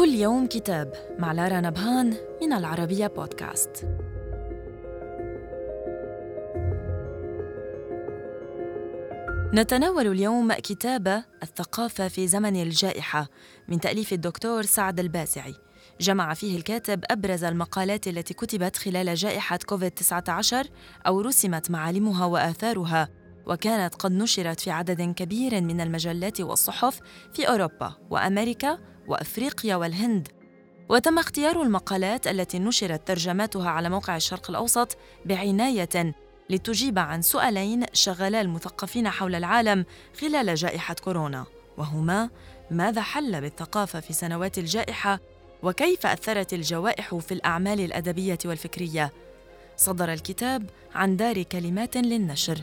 كل يوم كتاب مع لارا نبهان من العربية بودكاست. نتناول اليوم كتاب الثقافة في زمن الجائحة من تأليف الدكتور سعد الباسعي. جمع فيه الكاتب أبرز المقالات التي كتبت خلال جائحة كوفيد-19 أو رسمت معالمها وآثارها وكانت قد نشرت في عدد كبير من المجلات والصحف في أوروبا وأمريكا وأفريقيا والهند. وتم اختيار المقالات التي نشرت ترجماتها على موقع الشرق الأوسط بعناية لتجيب عن سؤالين شغلا المثقفين حول العالم خلال جائحة كورونا وهما ماذا حل بالثقافة في سنوات الجائحة؟ وكيف أثرت الجوائح في الأعمال الأدبية والفكرية؟ صدر الكتاب عن دار كلمات للنشر.